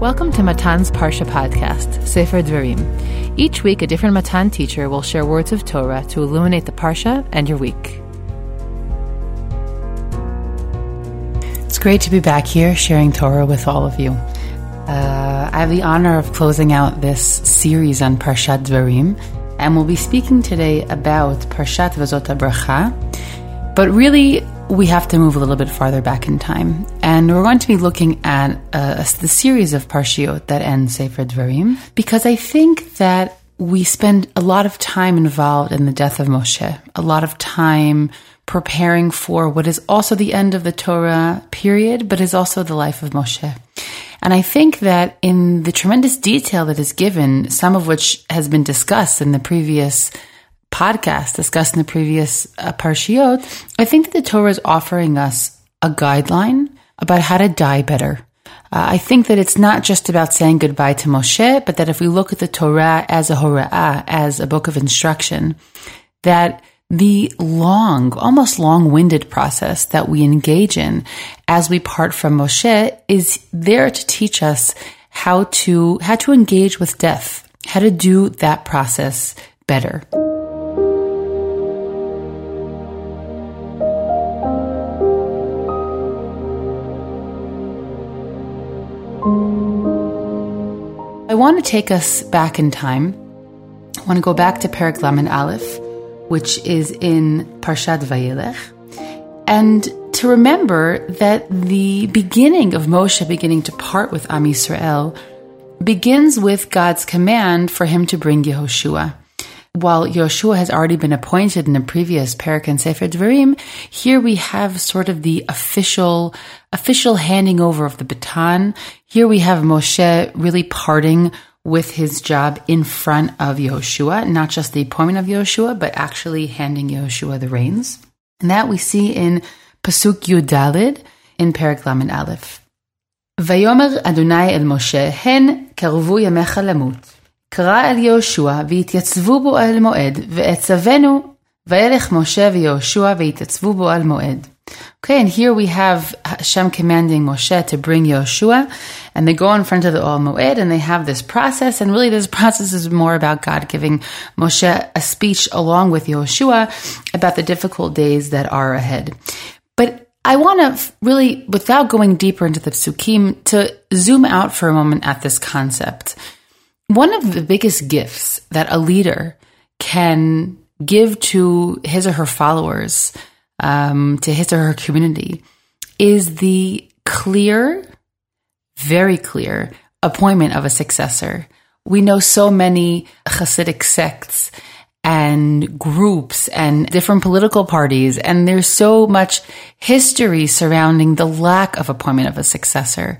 Welcome to Matan's Parsha podcast, Sefer Dvarim. Each week, a different Matan teacher will share words of Torah to illuminate the Parsha and your week. It's great to be back here sharing Torah with all of you. Uh, I have the honor of closing out this series on Parshat Dvarim, and we'll be speaking today about Parshat Vazot Bracha. But really, we have to move a little bit farther back in time. And we're going to be looking at uh, the series of Parshiot that end Sefer Dvarim, because I think that we spend a lot of time involved in the death of Moshe, a lot of time preparing for what is also the end of the Torah period, but is also the life of Moshe. And I think that in the tremendous detail that is given, some of which has been discussed in the previous podcast discussed in the previous uh, parshiot, I think that the Torah is offering us a guideline about how to die better. Uh, I think that it's not just about saying goodbye to Moshe, but that if we look at the Torah as a hora'ah, as a book of instruction, that the long, almost long-winded process that we engage in as we part from Moshe is there to teach us how to, how to engage with death, how to do that process better. Want to take us back in time. I want to go back to Perak Lamed Aleph, which is in Parshat Vayelech, and to remember that the beginning of Moshe beginning to part with Am Yisrael begins with God's command for him to bring Yehoshua. While Yehoshua has already been appointed in the previous Perak and Sefer Dvarim, here we have sort of the official, official handing over of the baton. Here we have Moshe really parting with his job in front of Yehoshua, not just the appointment of Yehoshua, but actually handing Yehoshua the reins. And that we see in Pasuk Yudalid in Perak Lamed Aleph. Vayomer Adonai el Moshe, hen קרבו ימיך למות. קרא אל יהושע, והתייצבו בו על מועד, ואצוונו, וילך משה ויהושע, והתייצבו בו על מועד. Okay, and here we have Hashem commanding Moshe to bring Yehoshua, and they go in front of the Ohel Moed, and they have this process, and really this process is more about God giving Moshe a speech along with Yehoshua about the difficult days that are ahead. But I want to really, without going deeper into the psukim, to zoom out for a moment at this concept. One of the biggest gifts that a leader can give to his or her followers, um, to his or her community, is the clear, very clear appointment of a successor. We know so many Hasidic sects and groups and different political parties. And there's so much history surrounding the lack of appointment of a successor.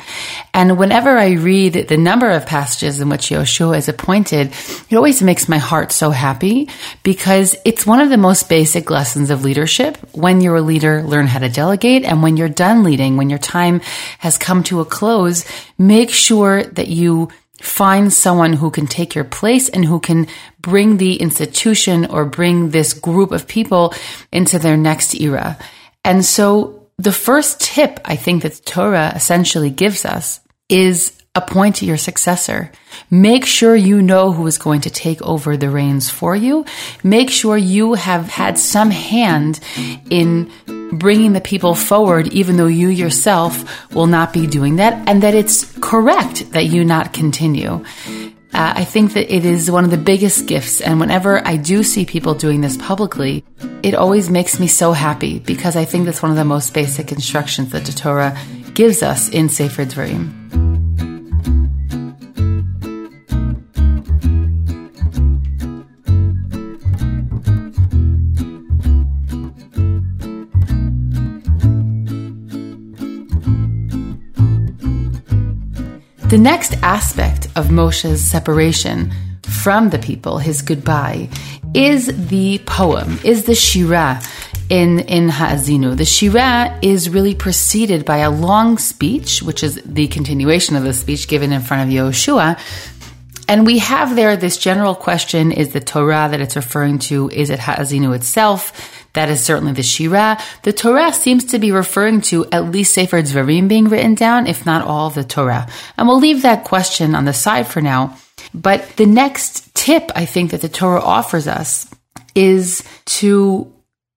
And whenever I read the number of passages in which Yoshua is appointed, it always makes my heart so happy because it's one of the most basic lessons of leadership. When you're a leader, learn how to delegate. And when you're done leading, when your time has come to a close, make sure that you find someone who can take your place and who can bring the institution or bring this group of people into their next era. And so the first tip I think that Torah essentially gives us is appoint your successor. Make sure you know who is going to take over the reins for you. Make sure you have had some hand in bringing the people forward, even though you yourself will not be doing that, and that it's correct that you not continue. Uh, I think that it is one of the biggest gifts, and whenever I do see people doing this publicly, it always makes me so happy because I think that's one of the most basic instructions that the Torah gives us in Sefer Dvarim. The next aspect of Moshe's separation from the people, his goodbye, is the poem, is the Shirah in, in Ha'azinu. The Shirah is really preceded by a long speech, which is the continuation of the speech given in front of Yehoshua. And we have there this general question, is the Torah that it's referring to, is it Ha'azinu itself? That is certainly the Shira. The Torah seems to be referring to at least Sefer Dvarim being written down, if not all the Torah. And we'll leave that question on the side for now. But the next tip I think that the Torah offers us is to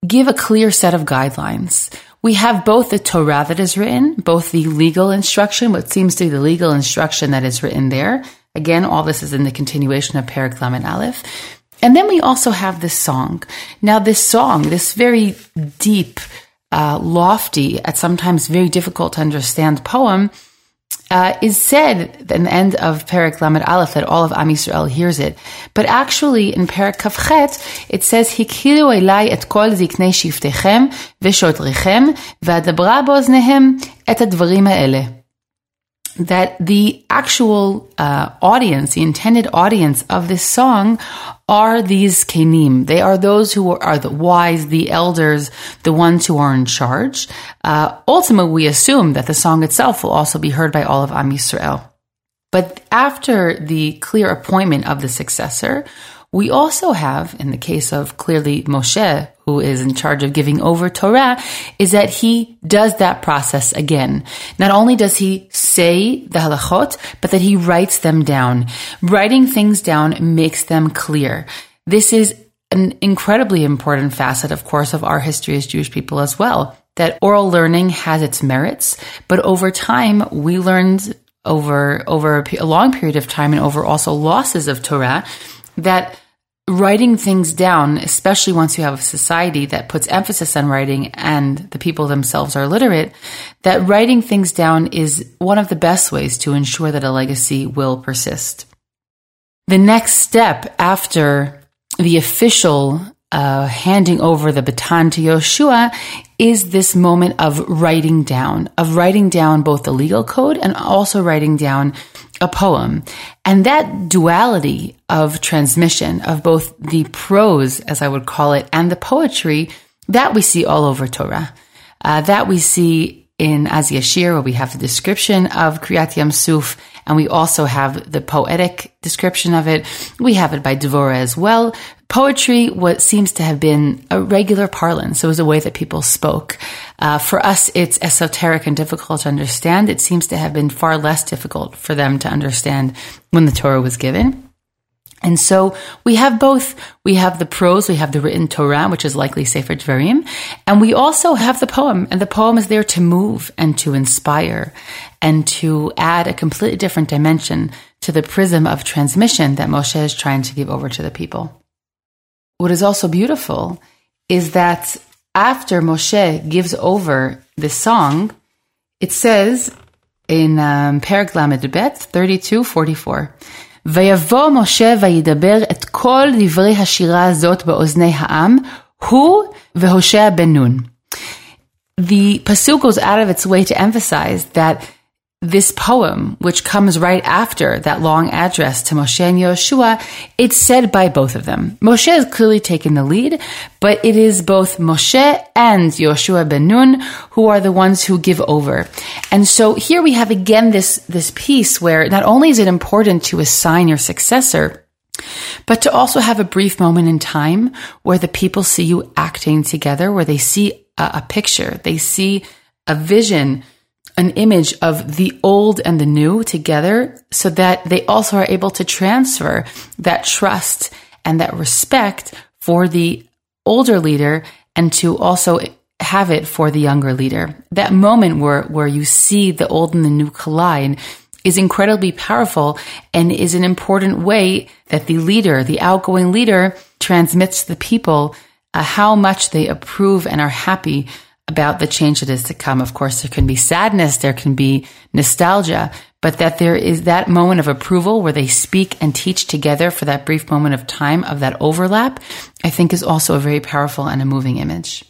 give a clear set of guidelines. We have both the Torah that is written, both the legal instruction, what seems to be the legal instruction that is written there. Again, all this is in the continuation of Perek Lamed Aleph. And then we also have this song. Now, this song, this very deep, uh, lofty, at sometimes very difficult to understand poem, uh, is said at the end of Perek Lamed Aleph that all of Am Yisrael hears it. But actually, in Perek Kafchet, it says, Hikiru elai et kol ziknei shiftechem v'shotrechem v'adabra boznehem et advarim ha'ele that the actual uh, audience, the intended audience of this song, are these kenim. They are those who are the wise, the elders, the ones who are in charge. Uh, ultimately, we assume that the song itself will also be heard by all of Am Yisrael. But after the clear appointment of the successor, we also have, in the case of clearly Moshe, who is in charge of giving over Torah, is that he does that process again. Not only does he say the halachot, but that he writes them down. Writing things down makes them clear. This is an incredibly important facet, of course, of our history as Jewish people as well. That oral learning has its merits, but over time we learned over over a long period of time and over also losses of Torah that writing things down, especially once you have a society that puts emphasis on writing and the people themselves are literate, that writing things down is one of the best ways to ensure that a legacy will persist. The next step after the official uh, handing over the baton to Yoshua is this moment of writing down, of writing down both the legal code and also writing down a poem. And that duality of transmission of both the prose, as I would call it, and the poetry, that we see all over Torah. Uh, that we see in Az Yashir, where we have the description of Kriyat Yam Suf, and we also have the poetic description of it. We have it by Dvorah as well. Poetry, what seems to have been a regular parlance, it was a way that people spoke. Uh, for us, it's esoteric and difficult to understand. It seems to have been far less difficult for them to understand when the Torah was given. And so we have both. We have the prose, we have the written Torah, which is likely Sefer Dvarim, and we also have the poem. And the poem is there to move and to inspire and to add a completely different dimension to the prism of transmission that Moshe is trying to give over to the people What is also beautiful is that after Moshe gives over the song, it says in um, Perek Lamed Bet 32:44, ויבוא משה וידבר את כל דברי השירה הזאת באוזני העם, הוא והושע בן נון. The pasuk goes out of its way to emphasize that this poem, which comes right after that long address to Moshe and Yoshua, it's said by both of them. Moshe has clearly taken the lead, but it is both Moshe and Yoshua ben Nun who are the ones who give over. And so here we have again this, this piece where not only is it important to assign your successor, but to also have a brief moment in time where the people see you acting together, where they see a, a picture, they see a vision, an image of the old and the new together so that they also are able to transfer that trust and that respect for the older leader and to also have it for the younger leader. That moment where, where you see the old and the new collide is incredibly powerful and is an important way that the leader, the outgoing leader, transmits to the people uh, how much they approve and are happy about the change that is to come. Of course, there can be sadness, there can be nostalgia, but that there is that moment of approval where they speak and teach together for that brief moment of time of that overlap, I think is also a very powerful and a moving image.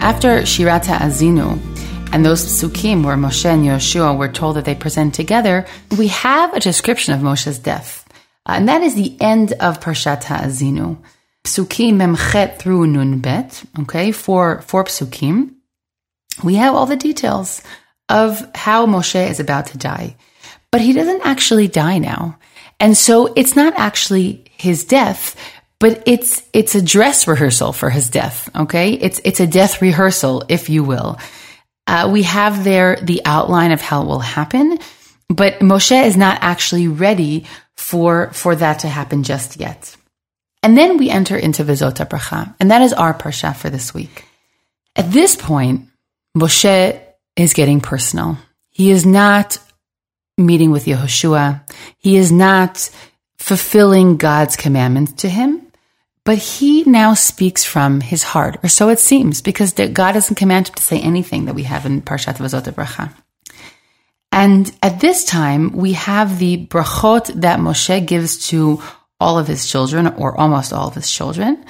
After Shirat Ha'azinu, and those psukim where Moshe and Yoshua were told that they present together, we have a description of Moshe's death. Uh, and that is the end of Parshat Ha'azinu. Psukim memchet through nun bet, okay, four, four psukim. we have all the details of how Moshe is about to die. But he doesn't actually die now. And so it's not actually his death, but it's it's a dress rehearsal for his death. Okay, it's it's a death rehearsal, if you will. Uh, we have there the outline of how it will happen, but Moshe is not actually ready for for that to happen just yet. And then we enter into Vizot Bracha, and that is our parsha for this week. At this point, Moshe is getting personal. He is not meeting with Yehoshua. He is not fulfilling God's commandments to him, but he now speaks from his heart, or so it seems, because God doesn't command him to say anything that we have in Parshat Vazot Bracha. And at this time, we have the brachot that Moshe gives to all of his children, or almost all of his children.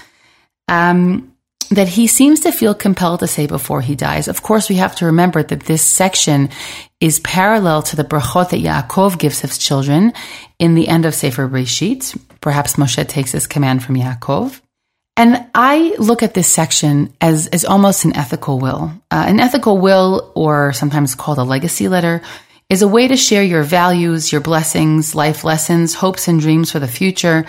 Um, that he seems to feel compelled to say before he dies. Of course, we have to remember that this section is parallel to the brachot that Yaakov gives his children in the end of Sefer Breshit. Perhaps Moshe takes this command from Yaakov. And I look at this section as, as almost an ethical will. Uh, an ethical will, or sometimes called a legacy letter, is a way to share your values, your blessings, life lessons, hopes and dreams for the future,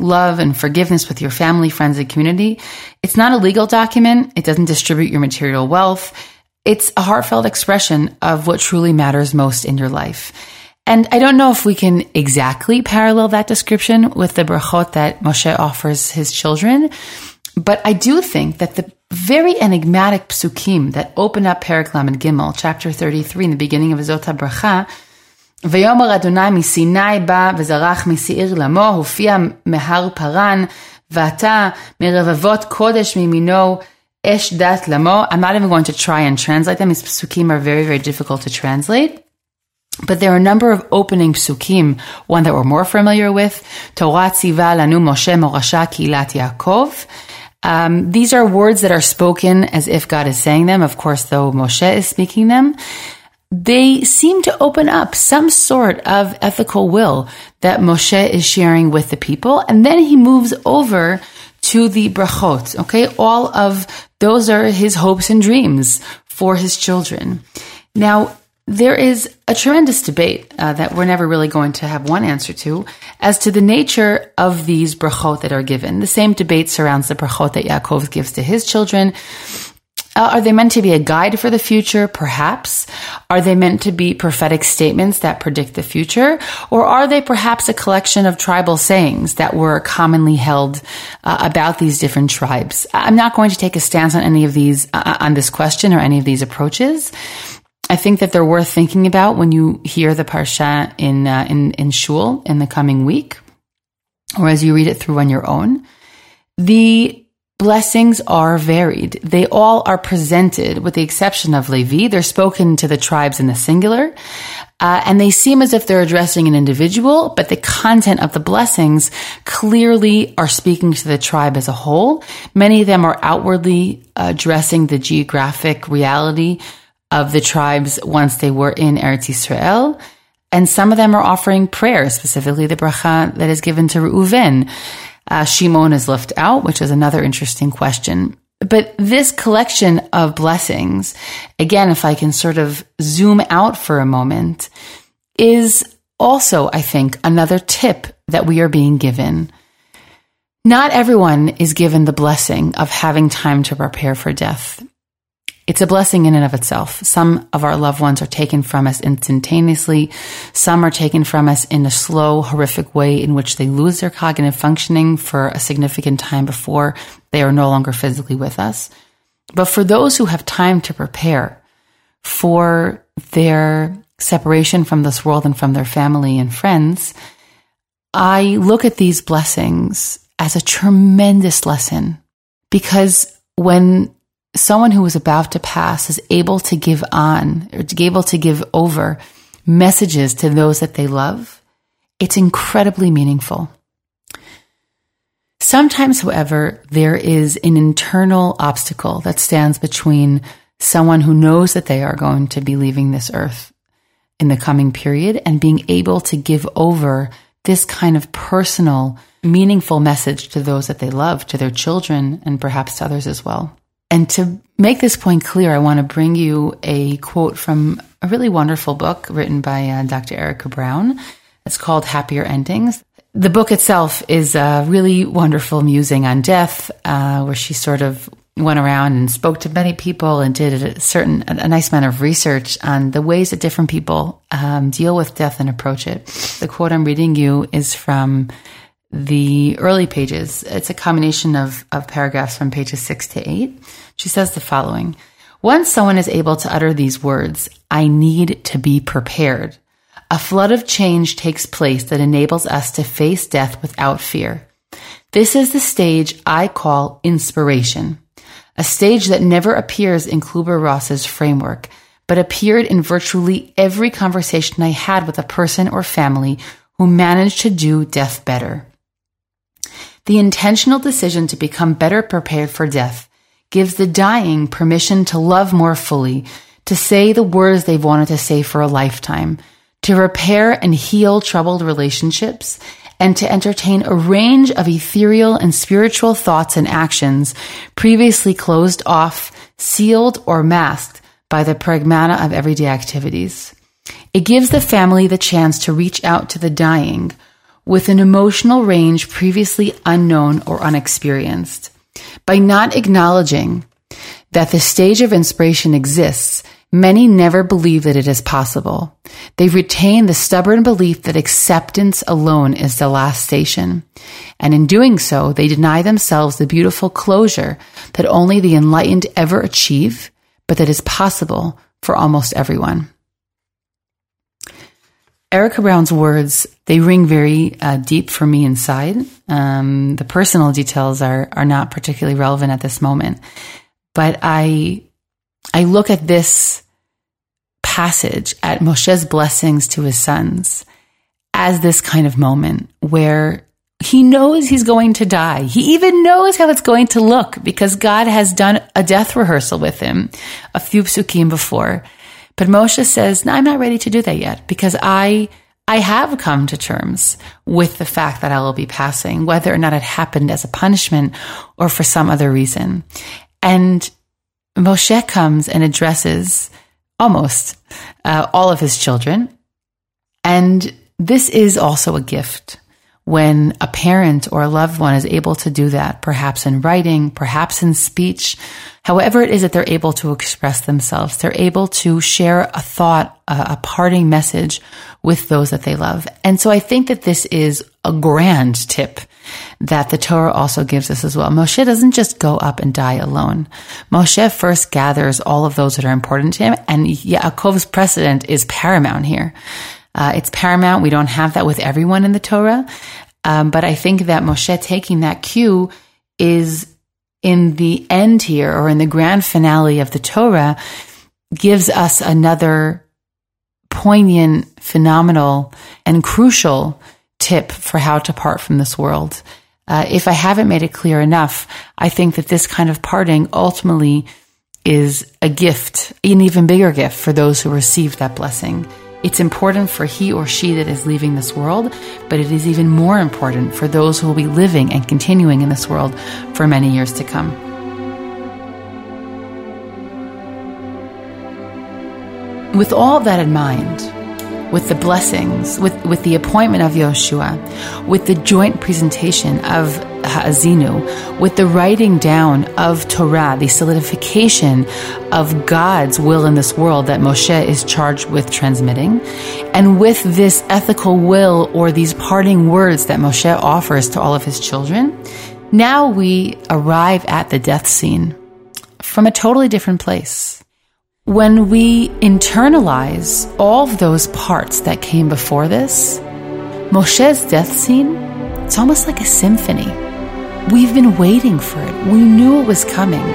love and forgiveness with your family, friends, and community. It's not a legal document. It doesn't distribute your material wealth. It's a heartfelt expression of what truly matters most in your life. And I don't know if we can exactly parallel that description with the brachot that Moshe offers his children, but I do think that the very enigmatic psukim that open up Perek Lamed Gimel, chapter 33, in the beginning of Zot HaBracha, ויאמר אדוני מסיני בא וזרח משעיר למו, הופיע מהר פרן, ועתה מרבבות קודש מימינו אש דת למו. I'm not even going to try and translate them. These psukim are very, very difficult to translate. But there are a number of opening psukim, one that we're more familiar with, Torah tziva lanu Moshe morasha kilat Yaakov. Um, these are words that are spoken as if God is saying them. Of course, though Moshe is speaking them they seem to open up some sort of ethical will that Moshe is sharing with the people. And then he moves over to the brachot. Okay. All of those are his hopes and dreams for his children. Now, there is a tremendous debate uh, that we're never really going to have one answer to as to the nature of these brachot that are given. The same debate surrounds the brachot that Yaakov gives to his children. Uh, are they meant to be a guide for the future? Perhaps. Are they meant to be prophetic statements that predict the future? Or are they perhaps a collection of tribal sayings that were commonly held uh, about these different tribes? I'm not going to take a stance on any of these, uh, uh, on this question or any of these approaches. I think that they're worth thinking about when you hear the parsha in, uh, in, in shul in the coming week or as you read it through on your own. The blessings are varied. They all are presented, with the exception of Levi. They're spoken to the tribes in the singular. Uh, and they seem as if they're addressing an individual, but the content of the blessings clearly are speaking to the tribe as a whole. Many of them are outwardly addressing the geographic reality of the tribes once they were in Eretz Israel. And some of them are offering prayers, specifically the bracha that is given to Reuven. Uh, Shimon is left out, which is another interesting question. But this collection of blessings, again, if I can sort of zoom out for a moment, is also, I think, another tip that we are being given. Not everyone is given the blessing of having time to prepare for death. It's a blessing in and of itself. Some of our loved ones are taken from us instantaneously. Some are taken from us in a slow, horrific way in which they lose their cognitive functioning for a significant time before they are no longer physically with us. But for those who have time to prepare for their separation from this world and from their family and friends, I look at these blessings as a tremendous lesson because when someone who is about to pass is able to give on or able to give over messages to those that they love, it's incredibly meaningful. Sometimes, however, there is an internal obstacle that stands between someone who knows that they are going to be leaving this earth in the coming period and being able to give over this kind of personal, meaningful message to those that they love, to their children, and perhaps to others as well. And to make this point clear, I want to bring you a quote from a really wonderful book written by uh, Dr. Erica Brown. It's called Happier Endings. The book itself is a really wonderful musing on death, uh, where she sort of went around and spoke to many people and did a certain a nice amount of research on the ways that different people um, deal with death and approach it. The quote I'm reading you is from the early pages. It's a combination of, of paragraphs from pages six to eight. She says the following. Once someone is able to utter these words, I need to be prepared. A flood of change takes place that enables us to face death without fear. This is the stage I call inspiration a stage that never appears in Kübler Ross's framework, but appeared in virtually every conversation I had with a person or family who managed to do death better. The intentional decision to become better prepared for death gives the dying permission to love more fully, to say the words they've wanted to say for a lifetime, to repair and heal troubled relationships, and to entertain a range of ethereal and spiritual thoughts and actions previously closed off, sealed, or masked by the pragmata of everyday activities. It gives the family the chance to reach out to the dying with an emotional range previously unknown or unexperienced. By not acknowledging that the stage of inspiration exists Many never believe that it is possible. They retain the stubborn belief that acceptance alone is the last station. And in doing so, they deny themselves the beautiful closure that only the enlightened ever achieve, but that is possible for almost everyone. Erica Brown's words, they ring very uh, deep for me inside. Um, the personal details are, are not particularly relevant at this moment, but I I look at this passage at Moshe's blessings to his sons as this kind of moment where he knows he's going to die. He even knows how it's going to look because God has done a death rehearsal with him a few psukim before. But Moshe says, no, I'm not ready to do that yet because I, I have come to terms with the fact that I will be passing, whether or not it happened as a punishment or for some other reason. And Moshe comes and addresses almost uh, all of his children. And this is also a gift when a parent or a loved one is able to do that, perhaps in writing, perhaps in speech, however it is that they're able to express themselves, they're able to share a thought, a, a parting message with those that they love. And so I think that this is a grand tip that the Torah also gives us as well. Moshe doesn't just go up and die alone. Moshe first gathers all of those that are important to him, and Yaakov's precedent is paramount here. Uh, it's paramount. We don't have that with everyone in the Torah, um, but I think that Moshe taking that cue is in the end here, or in the grand finale of the Torah, gives us another poignant, phenomenal, and crucial tip for how to part from this world. Uh, if I haven't made it clear enough, I think that this kind of parting ultimately is a gift, an even bigger gift for those who receive that blessing. It's important for he or she that is leaving this world, but it is even more important for those who will be living and continuing in this world for many years to come. With all that in mind, with the blessings, with, with the appointment of Yoshua, with the joint presentation of Ha'azinu, with the writing down of Torah, the solidification of God's will in this world that Moshe is charged with transmitting, and with this ethical will or these parting words that Moshe offers to all of his children, now we arrive at the death scene from a totally different place. When we internalize all of those parts that came before this, Moshe's death scene, it's almost like a symphony. We've been waiting for it. We knew it was coming.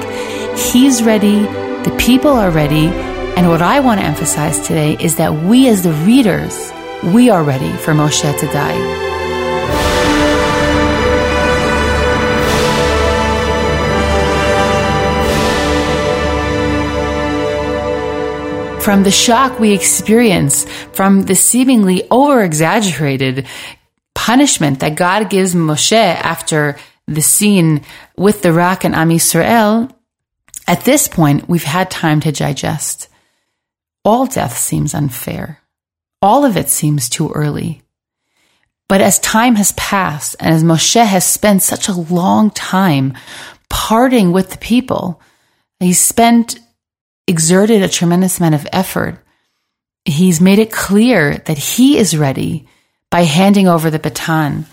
He's ready, the people are ready, and what I want to emphasize today is that we as the readers, we are ready for Moshe to die. From the shock we experience from the seemingly over exaggerated punishment that God gives Moshe after the scene with the rock and Am Yisrael, At this point, we've had time to digest. All death seems unfair. All of it seems too early. But as time has passed and as Moshe has spent such a long time parting with the people, he spent, exerted a tremendous amount of effort. He's made it clear that he is ready by handing over the baton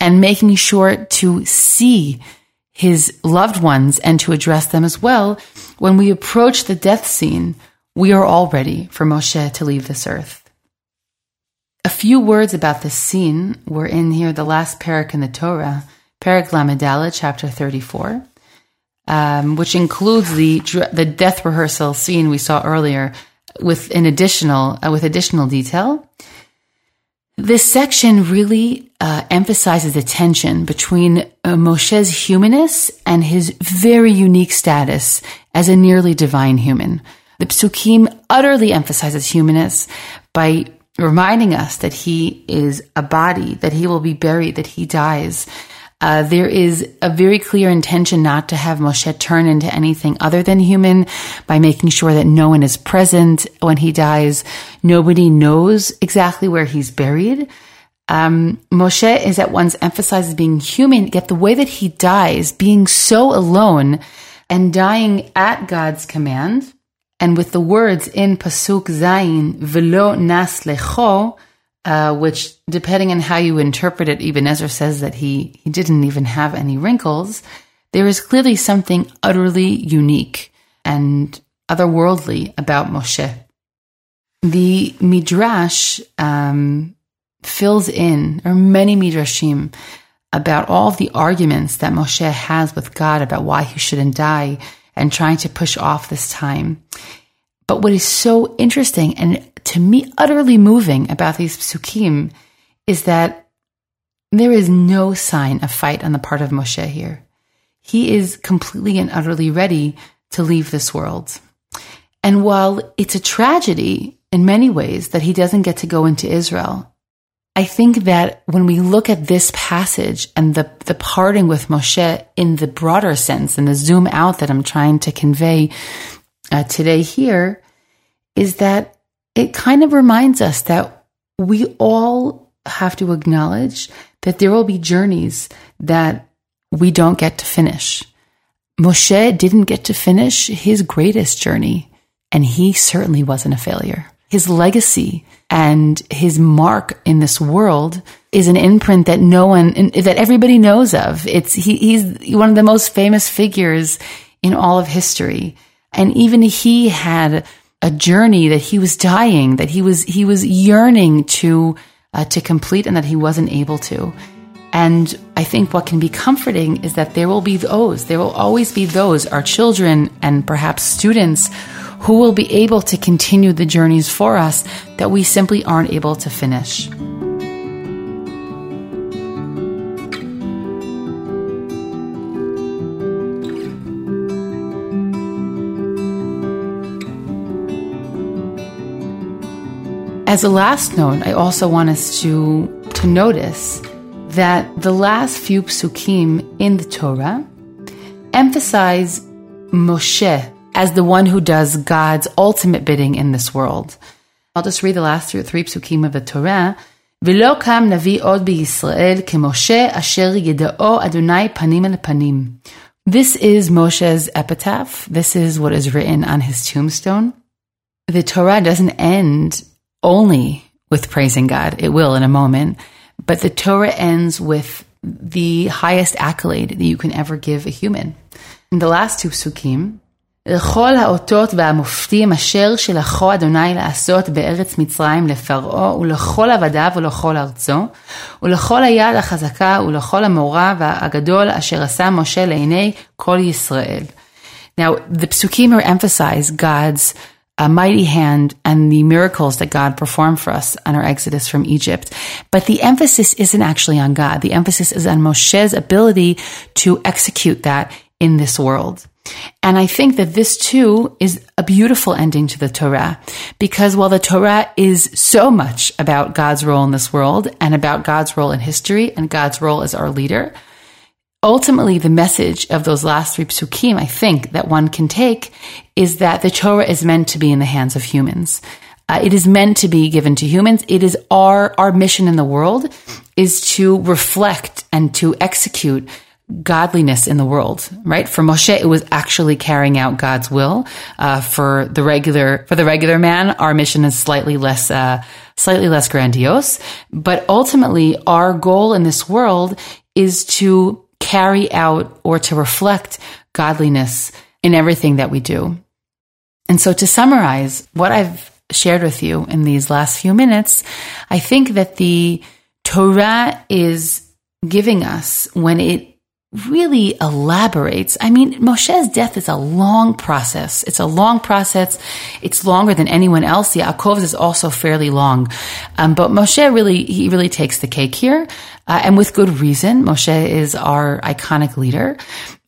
and making sure to see his loved ones and to address them as well. When we approach the death scene, we are all ready for Moshe to leave this earth. A few words about this scene were in here, the last parak in the Torah, Parak Lamedala, chapter 34, um, which includes the, the death rehearsal scene we saw earlier with an additional, uh, with additional detail. This section really uh, emphasizes the tension between uh, Moshe's humanness and his very unique status as a nearly divine human. The psukim utterly emphasizes humanness by reminding us that he is a body, that he will be buried, that he dies. Uh, there is a very clear intention not to have Moshe turn into anything other than human by making sure that no one is present when he dies. Nobody knows exactly where he's buried. Um, Moshe is at once emphasized as being human, yet the way that he dies, being so alone and dying at God's command, and with the words in Pasuk Zayin, Velo Nas Lecho, uh, which, depending on how you interpret it, Ibn Ezra says that he, he didn't even have any wrinkles. There is clearly something utterly unique and otherworldly about Moshe. The Midrash um, fills in, or many Midrashim, about all of the arguments that Moshe has with God about why he shouldn't die and trying to push off this time. But what is so interesting and to me utterly moving about these psukim is that there is no sign of fight on the part of Moshe here. He is completely and utterly ready to leave this world. And while it's a tragedy in many ways that he doesn't get to go into Israel, I think that when we look at this passage and the, the parting with Moshe in the broader sense and the zoom out that I'm trying to convey uh, today here is that it kind of reminds us that we all have to acknowledge that there will be journeys that we don't get to finish. Moshe didn't get to finish his greatest journey, and he certainly wasn't a failure. His legacy and his mark in this world is an imprint that no one, that everybody knows of. It's, he, he's one of the most famous figures in all of history. And even he had a journey that he was dying, that he was he was yearning to uh, to complete, and that he wasn't able to. And I think what can be comforting is that there will be those, there will always be those, our children and perhaps students, who will be able to continue the journeys for us that we simply aren't able to finish. As a last note, I also want us to, to notice that the last few psukim in the Torah emphasize Moshe as the one who does God's ultimate bidding in this world. I'll just read the last three psukim of the Torah. ולא קם נביא עוד בישראל כמשה אשר ידעו אדוני פנים אל פנים. This is Moshe's epitaph. This is what is written on his tombstone. The Torah doesn't end only with praising God. It will in a moment. But the Torah ends with the highest accolade that you can ever give a human. In the last two psukim, לכל האותות והמופתים אשר שלחו אדוני לעשות בארץ מצרים לפרעה ולכל עבדיו ולכל ארצו ולכל היד החזקה ולכל המורה והגדול אשר עשה משה לעיני כל ישראל. Now the psukim are emphasize God's a mighty hand and the miracles that God performed for us on our exodus from Egypt. But the emphasis isn't actually on God. The emphasis is on Moshe's ability to execute that in this world. And I think that this too is a beautiful ending to the Torah because while the Torah is so much about God's role in this world and about God's role in history and God's role as our leader, ultimately the message of those last three psukim, I think, that one can take is that the Torah is meant to be in the hands of humans. Uh, it is meant to be given to humans. It is our, our mission in the world is to reflect and to execute godliness in the world, right? For Moshe, it was actually carrying out God's will. Uh, for the regular, for the regular man, our mission is slightly less, uh, slightly less grandiose. But ultimately, our goal in this world is to carry out or to reflect godliness in everything that we do. And so to summarize what I've shared with you in these last few minutes, I think that the Torah is giving us when it really elaborates. I mean, Moshe's death is a long process. It's a long process. It's longer than anyone else. Yaakov's is also fairly long. Um, but Moshe really, he really takes the cake here. Uh, and with good reason. Moshe is our iconic leader.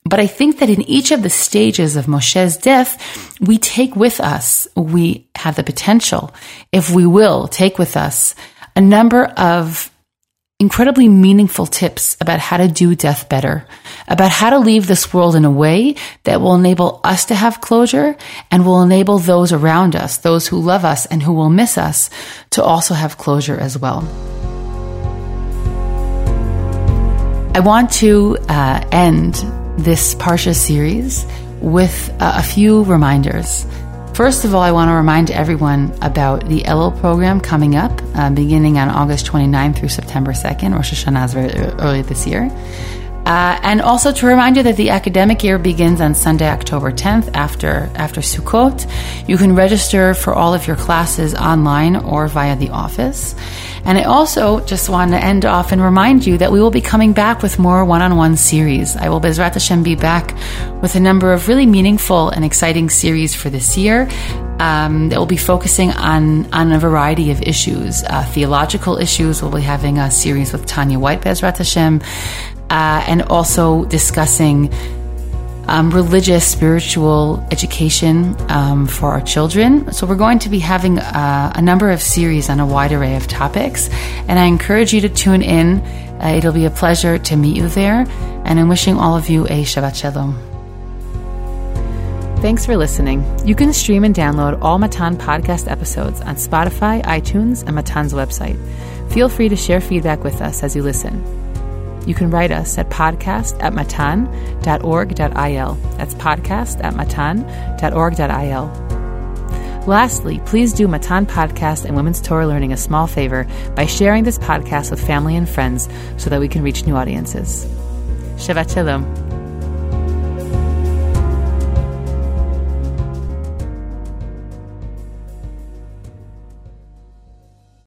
But I think that in each of the stages of Moshe's death, we take with us, we have the potential, if we will, take with us a number of incredibly meaningful tips about how to do death better, about how to leave this world in a way that will enable us to have closure and will enable those around us, those who love us and who will miss us, to also have closure as well. I want to uh, end this Parsha series with uh, a few reminders. First of all, I want to remind everyone about the Elul program coming up, uh, beginning on August 29th through September 2nd. Rosh Hashanah is very early this year. Uh, and also to remind you that the academic year begins on Sunday, October 10th after, after Sukkot. You can register for all of your classes online or via the office. And I also just want to end off and remind you that we will be coming back with more one-on-one series. I will Bezrat Hashem be back with a number of really meaningful and exciting series for this year. Um, that will be focusing on on a variety of issues, uh, theological issues. We'll be having a series with Tanya White Bezrat Hashem, uh, and also discussing um, religious, spiritual education um, for our children. So, we're going to be having uh, a number of series on a wide array of topics, and I encourage you to tune in. Uh, it'll be a pleasure to meet you there, and I'm wishing all of you a Shabbat Shalom. Thanks for listening. You can stream and download all Matan podcast episodes on Spotify, iTunes, and Matan's website. Feel free to share feedback with us as you listen. You can write us at podcast at matan.org.il. That's podcast at matan.org.il. Lastly, please do Matan Podcast and Women's Torah Learning a small favor by sharing this podcast with family and friends so that we can reach new audiences. Shabbat Shalom.